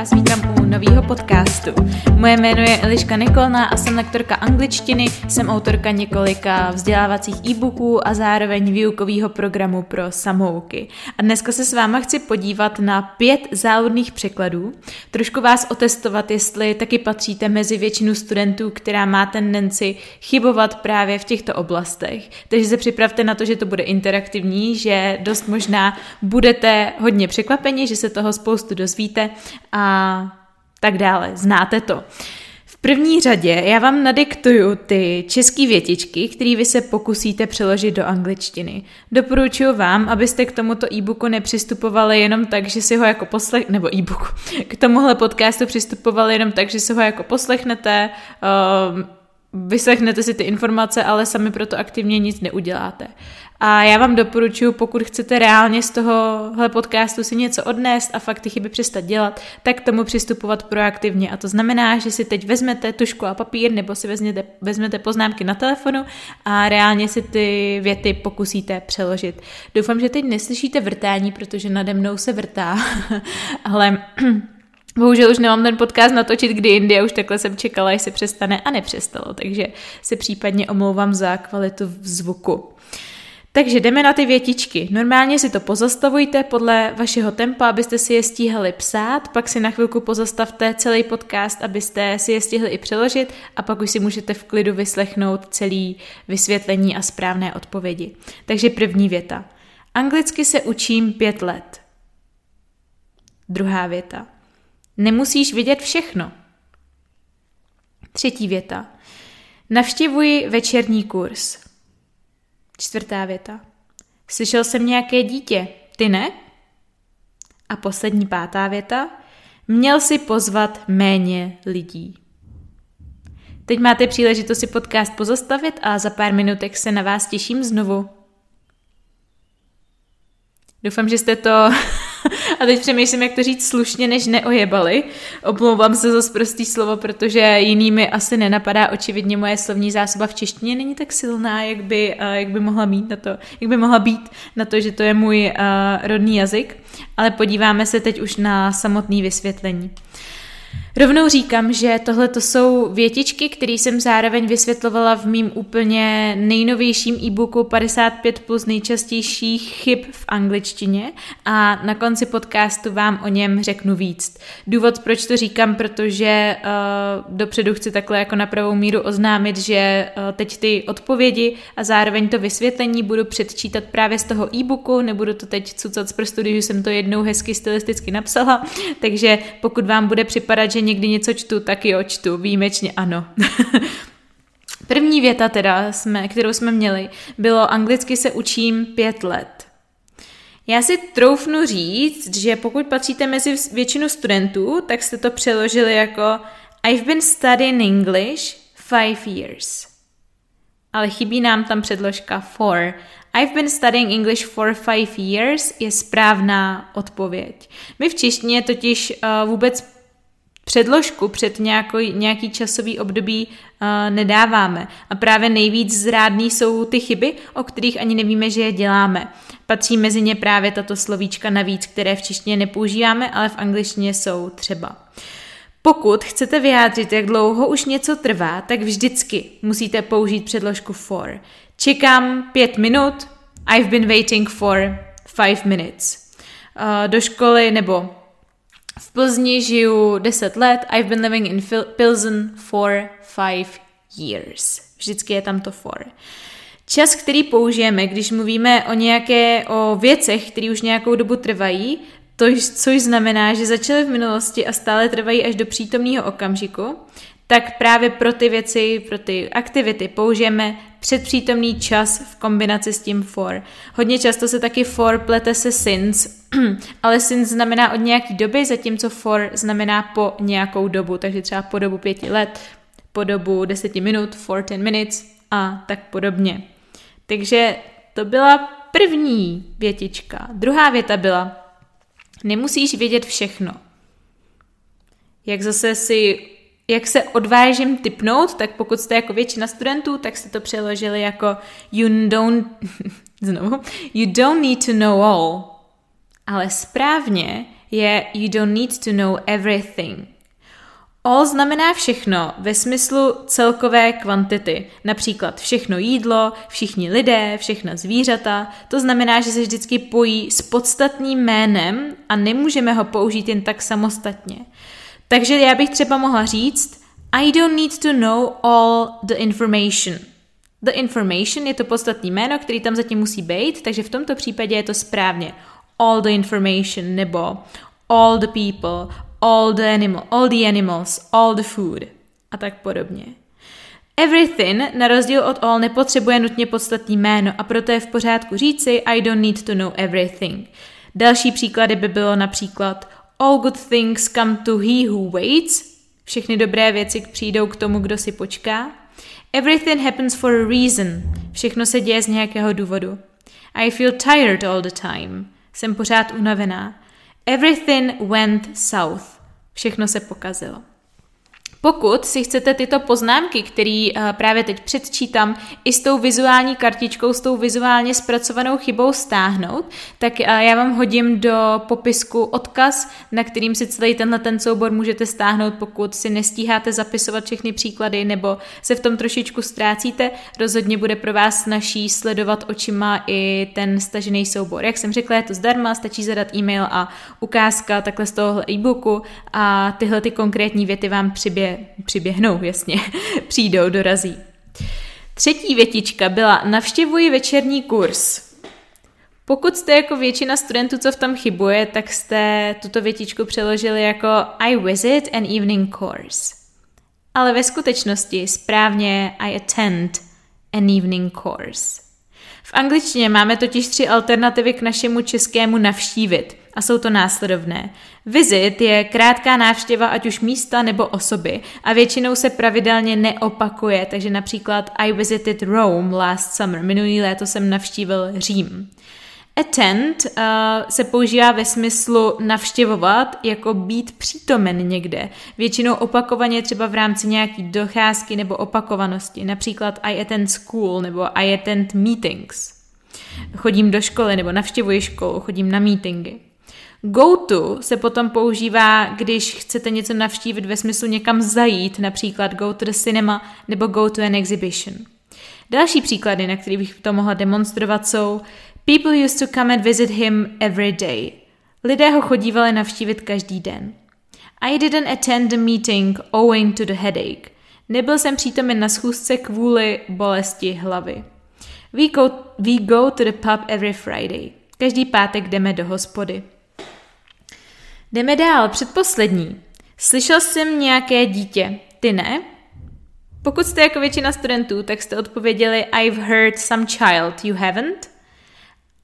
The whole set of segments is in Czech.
vás vítám u nového podcastu. Moje jméno je Eliška Nikolna a jsem lektorka angličtiny, jsem autorka několika vzdělávacích e-booků a zároveň výukového programu pro samouky. A dneska se s váma chci podívat na pět závodných překladů, trošku vás otestovat, jestli taky patříte mezi většinu studentů, která má tendenci chybovat právě v těchto oblastech. Takže se připravte na to, že to bude interaktivní, že dost možná budete hodně překvapeni, že se toho spoustu dozvíte a tak dále. Znáte to. V první řadě já vám nadiktuju ty české větičky, které vy se pokusíte přeložit do angličtiny. Doporučuji vám, abyste k tomuto e-booku nepřistupovali jenom tak, že si ho jako poslech... nebo e-booku, k tomuhle podcastu přistupovali jenom tak, že si ho jako poslechnete, uh, vyslechnete si ty informace, ale sami proto aktivně nic neuděláte. A já vám doporučuji, pokud chcete reálně z tohohle podcastu si něco odnést a fakt ty chyby přestat dělat, tak tomu přistupovat proaktivně. A to znamená, že si teď vezmete tušku a papír nebo si vezmete, vezmete poznámky na telefonu a reálně si ty věty pokusíte přeložit. Doufám, že teď neslyšíte vrtání, protože nade mnou se vrtá, ale Bohužel už nemám ten podcast natočit kdy jindy už takhle jsem čekala, jestli přestane a nepřestalo, takže se případně omlouvám za kvalitu v zvuku. Takže jdeme na ty větičky. Normálně si to pozastavujte podle vašeho tempa, abyste si je stíhali psát, pak si na chvilku pozastavte celý podcast, abyste si je stihli i přeložit a pak už si můžete v klidu vyslechnout celý vysvětlení a správné odpovědi. Takže první věta. Anglicky se učím pět let. Druhá věta. Nemusíš vidět všechno. Třetí věta. Navštěvuji večerní kurz. Čtvrtá věta. Slyšel jsem nějaké dítě, ty ne? A poslední pátá věta. Měl si pozvat méně lidí. Teď máte příležitost si podcast pozastavit a za pár minutek se na vás těším znovu. Doufám, že jste to a teď přemýšlím, jak to říct slušně, než neojebali. Omlouvám se za prostý slovo, protože jinými asi nenapadá. Očividně moje slovní zásoba v češtině není tak silná, jak by, uh, jak by mohla mít na to, jak by mohla být na to, že to je můj uh, rodný jazyk. Ale podíváme se teď už na samotné vysvětlení. Rovnou říkám, že tohle to jsou větičky, které jsem zároveň vysvětlovala v mým úplně nejnovějším e-booku 55 plus nejčastějších chyb v angličtině a na konci podcastu vám o něm řeknu víc. Důvod, proč to říkám, protože uh, dopředu chci takhle jako na pravou míru oznámit, že uh, teď ty odpovědi a zároveň to vysvětlení budu předčítat právě z toho e-booku, nebudu to teď cucat z prstu, když jsem to jednou hezky stylisticky napsala, takže pokud vám bude připadat, že že někdy něco čtu, tak jo, čtu, výjimečně ano. První věta teda, jsme, kterou jsme měli, bylo anglicky se učím pět let. Já si troufnu říct, že pokud patříte mezi většinu studentů, tak jste to přeložili jako I've been studying English five years. Ale chybí nám tam předložka for. I've been studying English for five years je správná odpověď. My v češtině totiž uh, vůbec předložku před nějaký, nějaký časový období uh, nedáváme. A právě nejvíc zrádný jsou ty chyby, o kterých ani nevíme, že je děláme. Patří mezi ně právě tato slovíčka navíc, které v češtině nepoužíváme, ale v angličtině jsou třeba. Pokud chcete vyjádřit, jak dlouho už něco trvá, tak vždycky musíte použít předložku for. Čekám pět minut, I've been waiting for five minutes. Uh, do školy nebo v Plzni žiju 10 let, I've been living in Pilsen for five years. Vždycky je tam to for. Čas, který použijeme, když mluvíme o nějaké, o věcech, které už nějakou dobu trvají, to, což znamená, že začaly v minulosti a stále trvají až do přítomného okamžiku, tak právě pro ty věci, pro ty aktivity použijeme předpřítomný čas v kombinaci s tím for. Hodně často se taky for plete se since, ale since znamená od nějaký doby, zatímco for znamená po nějakou dobu, takže třeba po dobu pěti let, po dobu deseti minut, for ten minutes a tak podobně. Takže to byla první větička. Druhá věta byla, nemusíš vědět všechno. Jak zase si jak se odvážím typnout, tak pokud jste jako většina studentů, tak jste to přeložili jako you don't, znovu, you don't need to know all. Ale správně je you don't need to know everything. All znamená všechno ve smyslu celkové kvantity. Například všechno jídlo, všichni lidé, všechna zvířata. To znamená, že se vždycky pojí s podstatným jménem a nemůžeme ho použít jen tak samostatně. Takže já bych třeba mohla říct I don't need to know all the information. The information je to podstatný jméno, který tam zatím musí být, takže v tomto případě je to správně. All the information nebo all the people, all the animal, all the animals, all the food a tak podobně. Everything, na rozdíl od all, nepotřebuje nutně podstatný jméno a proto je v pořádku říci I don't need to know everything. Další příklady by bylo například All good things come to he who waits. Všechny dobré věci přijdou k tomu, kdo si počká. Everything happens for a reason. Všechno se děje z nějakého důvodu. I feel tired all the time. Jsem pořád unavená. Everything went south. Všechno se pokazilo. Pokud si chcete tyto poznámky, které uh, právě teď předčítám, i s tou vizuální kartičkou, s tou vizuálně zpracovanou chybou stáhnout, tak uh, já vám hodím do popisku odkaz, na kterým si celý tenhle ten soubor můžete stáhnout, pokud si nestíháte zapisovat všechny příklady nebo se v tom trošičku ztrácíte. Rozhodně bude pro vás snaží sledovat očima i ten stažený soubor. Jak jsem řekla, je to zdarma, stačí zadat e-mail a ukázka takhle z toho e-booku a tyhle ty konkrétní věty vám přibě přiběhnou, jasně, přijdou, dorazí. Třetí větička byla navštěvuji večerní kurz. Pokud jste jako většina studentů, co v tom chybuje, tak jste tuto větičku přeložili jako I visit an evening course. Ale ve skutečnosti správně I attend an evening course. V angličtině máme totiž tři alternativy k našemu českému navštívit a jsou to následovné. Visit je krátká návštěva ať už místa nebo osoby a většinou se pravidelně neopakuje, takže například I visited Rome last summer, minulý léto jsem navštívil Řím. Attend uh, se používá ve smyslu navštěvovat, jako být přítomen někde. Většinou opakovaně třeba v rámci nějaký docházky nebo opakovanosti. Například I attend school nebo I attend meetings. Chodím do školy nebo navštěvuji školu, chodím na meetingy. Go to se potom používá, když chcete něco navštívit ve smyslu někam zajít, například go to the cinema nebo go to an exhibition. Další příklady, na kterých bych to mohla demonstrovat, jsou People used to come and visit him every day. Lidé ho chodívali navštívit každý den. I didn't attend the meeting owing to the headache. Nebyl jsem přítomen na schůzce kvůli bolesti hlavy. We go, we go to the pub every Friday. Každý pátek jdeme do hospody. Jdeme dál, předposlední. Slyšel jsem nějaké dítě, ty ne? Pokud jste jako většina studentů, tak jste odpověděli I've heard some child, you haven't?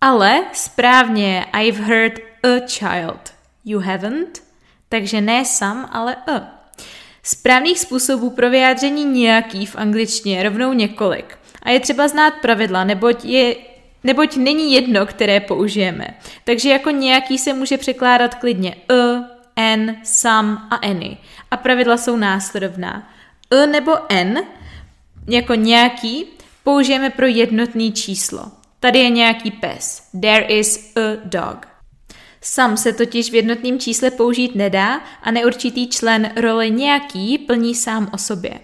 Ale správně I've heard a child, you haven't? Takže ne sam, ale a. Správných způsobů pro vyjádření nějaký v angličtině rovnou několik. A je třeba znát pravidla, neboť je neboť není jedno, které použijeme. Takže jako nějaký se může překládat klidně a, n, some a any. A pravidla jsou následovná. a nebo n jako nějaký použijeme pro jednotný číslo. Tady je nějaký pes. There is a dog. Sam se totiž v jednotném čísle použít nedá a neurčitý člen roli nějaký plní sám o sobě.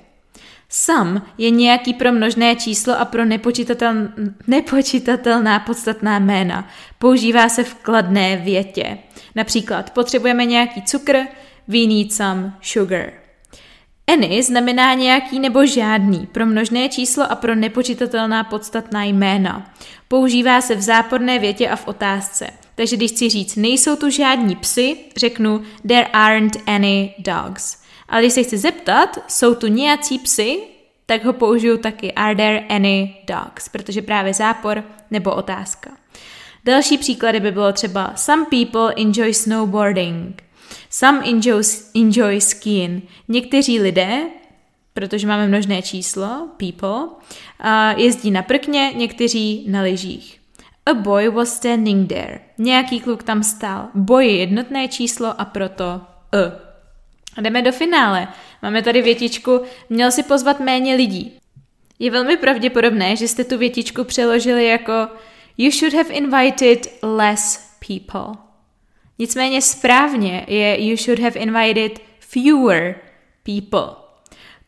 Sam je nějaký pro množné číslo a pro nepočítatel, nepočítatelná podstatná jména. Používá se v kladné větě. Například potřebujeme nějaký cukr, we need some sugar. Any znamená nějaký nebo žádný pro množné číslo a pro nepočítatelná podstatná jména. Používá se v záporné větě a v otázce. Takže když chci říct, nejsou tu žádní psy, řeknu there aren't any dogs. Ale když se chci zeptat, jsou tu nějací psy, tak ho použiju taky are there any dogs, protože právě zápor nebo otázka. Další příklady by bylo třeba some people enjoy snowboarding, some enjoy, enjoy skiing. Někteří lidé, protože máme množné číslo, people, jezdí na prkně, někteří na lyžích. A boy was standing there. Nějaký kluk tam stál. Boy je jednotné číslo a proto a. A jdeme do finále. Máme tady větičku, měl si pozvat méně lidí. Je velmi pravděpodobné, že jste tu větičku přeložili jako You should have invited less people. Nicméně správně je you should have invited fewer people.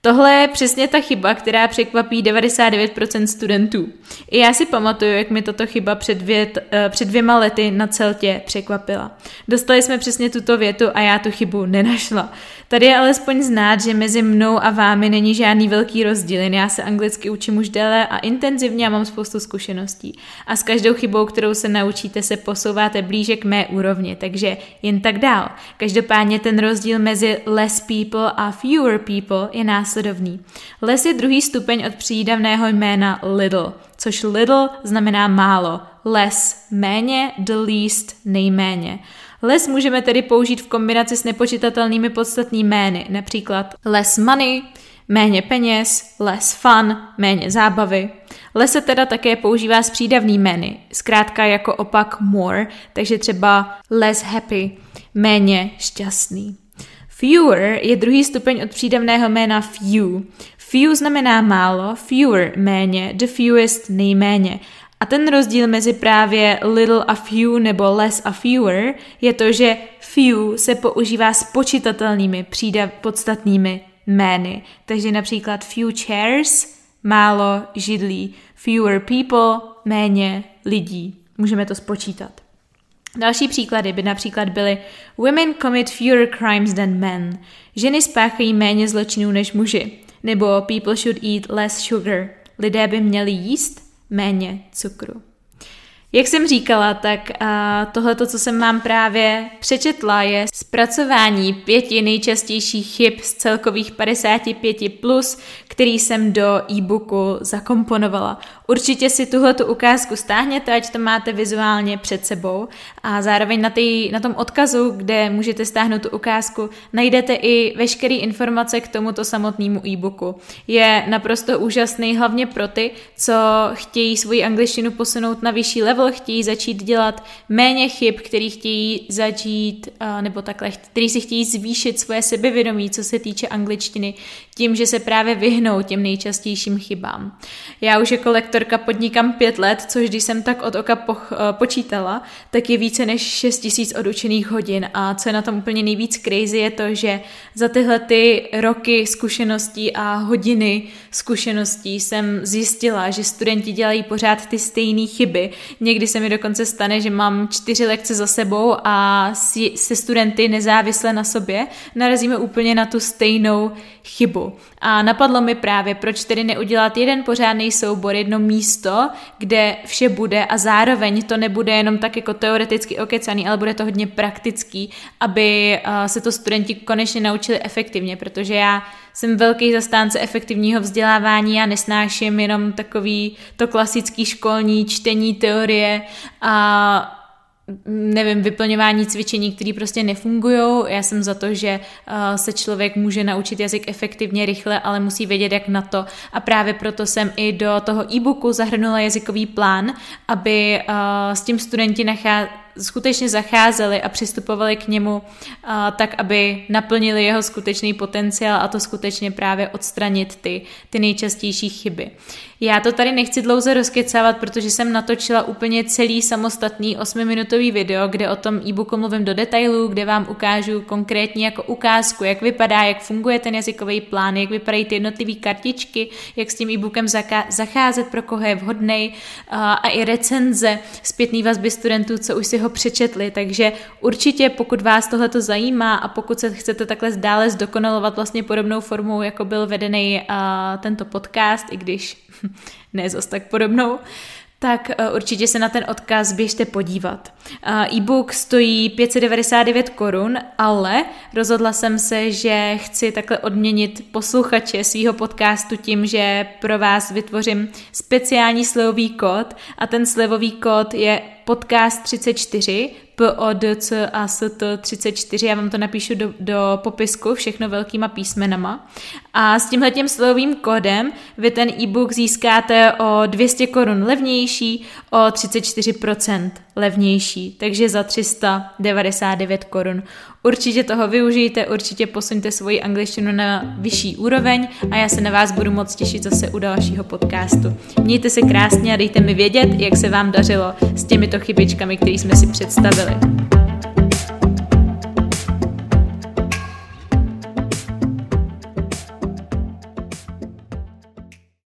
Tohle je přesně ta chyba, která překvapí 99% studentů. I já si pamatuju, jak mi tato chyba před, vět, eh, před dvěma lety na celtě překvapila. Dostali jsme přesně tuto větu a já tu chybu nenašla. Tady je alespoň znát, že mezi mnou a vámi není žádný velký rozdíl, jen já se anglicky učím už déle a intenzivně a mám spoustu zkušeností. A s každou chybou, kterou se naučíte, se posouváte blíže k mé úrovni, takže jen tak dál. Každopádně ten rozdíl mezi less people a fewer people je následovný. Less je druhý stupeň od přídavného jména little, což little znamená málo, less méně, the least nejméně. Les můžeme tedy použít v kombinaci s nepočitatelnými podstatnými jmény, například less money, méně peněz, less fun, méně zábavy. Les se teda také používá s přídavnými jmény, zkrátka jako opak more, takže třeba less happy, méně šťastný. Fewer je druhý stupeň od přídavného jména few. Few znamená málo, fewer méně, the fewest nejméně. A ten rozdíl mezi právě little a few nebo less a fewer je to, že few se používá s počítatelnými přídav podstatnými jmény. Takže například few chairs, málo židlí, fewer people, méně lidí. Můžeme to spočítat. Další příklady by například byly Women commit fewer crimes than men. Ženy spáchají méně zločinů než muži. Nebo people should eat less sugar. Lidé by měli jíst méně cukru. Jak jsem říkala, tak tohle, co jsem vám právě přečetla, je zpracování pěti nejčastějších chyb z celkových 55 plus, který jsem do e-booku zakomponovala. Určitě si tuhle ukázku stáhněte, ať to máte vizuálně před sebou a zároveň na, tý, na tom odkazu, kde můžete stáhnout tu ukázku, najdete i veškeré informace k tomuto samotnému e-booku. Je naprosto úžasný hlavně pro ty, co chtějí svoji angličtinu posunout na vyšší level, chtějí začít dělat méně chyb, který chtějí začít, nebo takhle, který si chtějí zvýšit svoje sebevědomí, co se týče angličtiny, tím, že se právě vyhnou těm nejčastějším chybám. Já už jako lektorka podnikám pět let, což když jsem tak od oka poch, eh, počítala, tak je více než 6 tisíc odučených hodin a co je na tom úplně nejvíc crazy je to, že za tyhle ty roky zkušeností a hodiny zkušeností jsem zjistila, že studenti dělají pořád ty stejné chyby. Někdy se mi dokonce stane, že mám čtyři lekce za sebou a se studenty nezávisle na sobě narazíme úplně na tu stejnou chybu. A napadlo mi právě, proč tedy neudělat jeden pořádný soubor, jedno místo, kde vše bude a zároveň to nebude jenom tak jako teoreticky okecaný, ale bude to hodně praktický, aby se to studenti konečně naučili efektivně, protože já jsem velký zastánce efektivního vzdělávání a nesnáším jenom takový to klasický školní čtení teorie a nevím, vyplňování cvičení, které prostě nefungují. Já jsem za to, že se člověk může naučit jazyk efektivně, rychle, ale musí vědět, jak na to. A právě proto jsem i do toho e-booku zahrnula jazykový plán, aby s tím studenti nacházeli skutečně zacházeli a přistupovali k němu tak, aby naplnili jeho skutečný potenciál a to skutečně právě odstranit ty, ty nejčastější chyby. Já to tady nechci dlouze rozkecávat, protože jsem natočila úplně celý samostatný 8-minutový video, kde o tom e-booku mluvím do detailů, kde vám ukážu konkrétně jako ukázku, jak vypadá, jak funguje ten jazykový plán, jak vypadají ty jednotlivé kartičky, jak s tím e-bookem zacházet, pro koho je vhodný a i recenze zpětný vazby studentů, co už si ho přečetli, takže určitě pokud vás tohle zajímá a pokud se chcete takhle dále zdokonalovat vlastně podobnou formou, jako byl vedený tento podcast, i když ne zas tak podobnou, tak určitě se na ten odkaz běžte podívat. E-book stojí 599 korun, ale rozhodla jsem se, že chci takhle odměnit posluchače svého podcastu tím, že pro vás vytvořím speciální slevový kód a ten slevový kód je podcast 34, P, O, D, C a S, T 34, já vám to napíšu do, do popisku, všechno velkýma písmenama. A s tímhletím slovým kódem vy ten e-book získáte o 200 korun levnější, o 34% levnější, takže za 399 korun. Určitě toho využijte, určitě posuňte svoji angličtinu na vyšší úroveň a já se na vás budu moc těšit zase u dalšího podcastu. Mějte se krásně a dejte mi vědět, jak se vám dařilo s těmito chybičkami, které jsme si představili. Chile.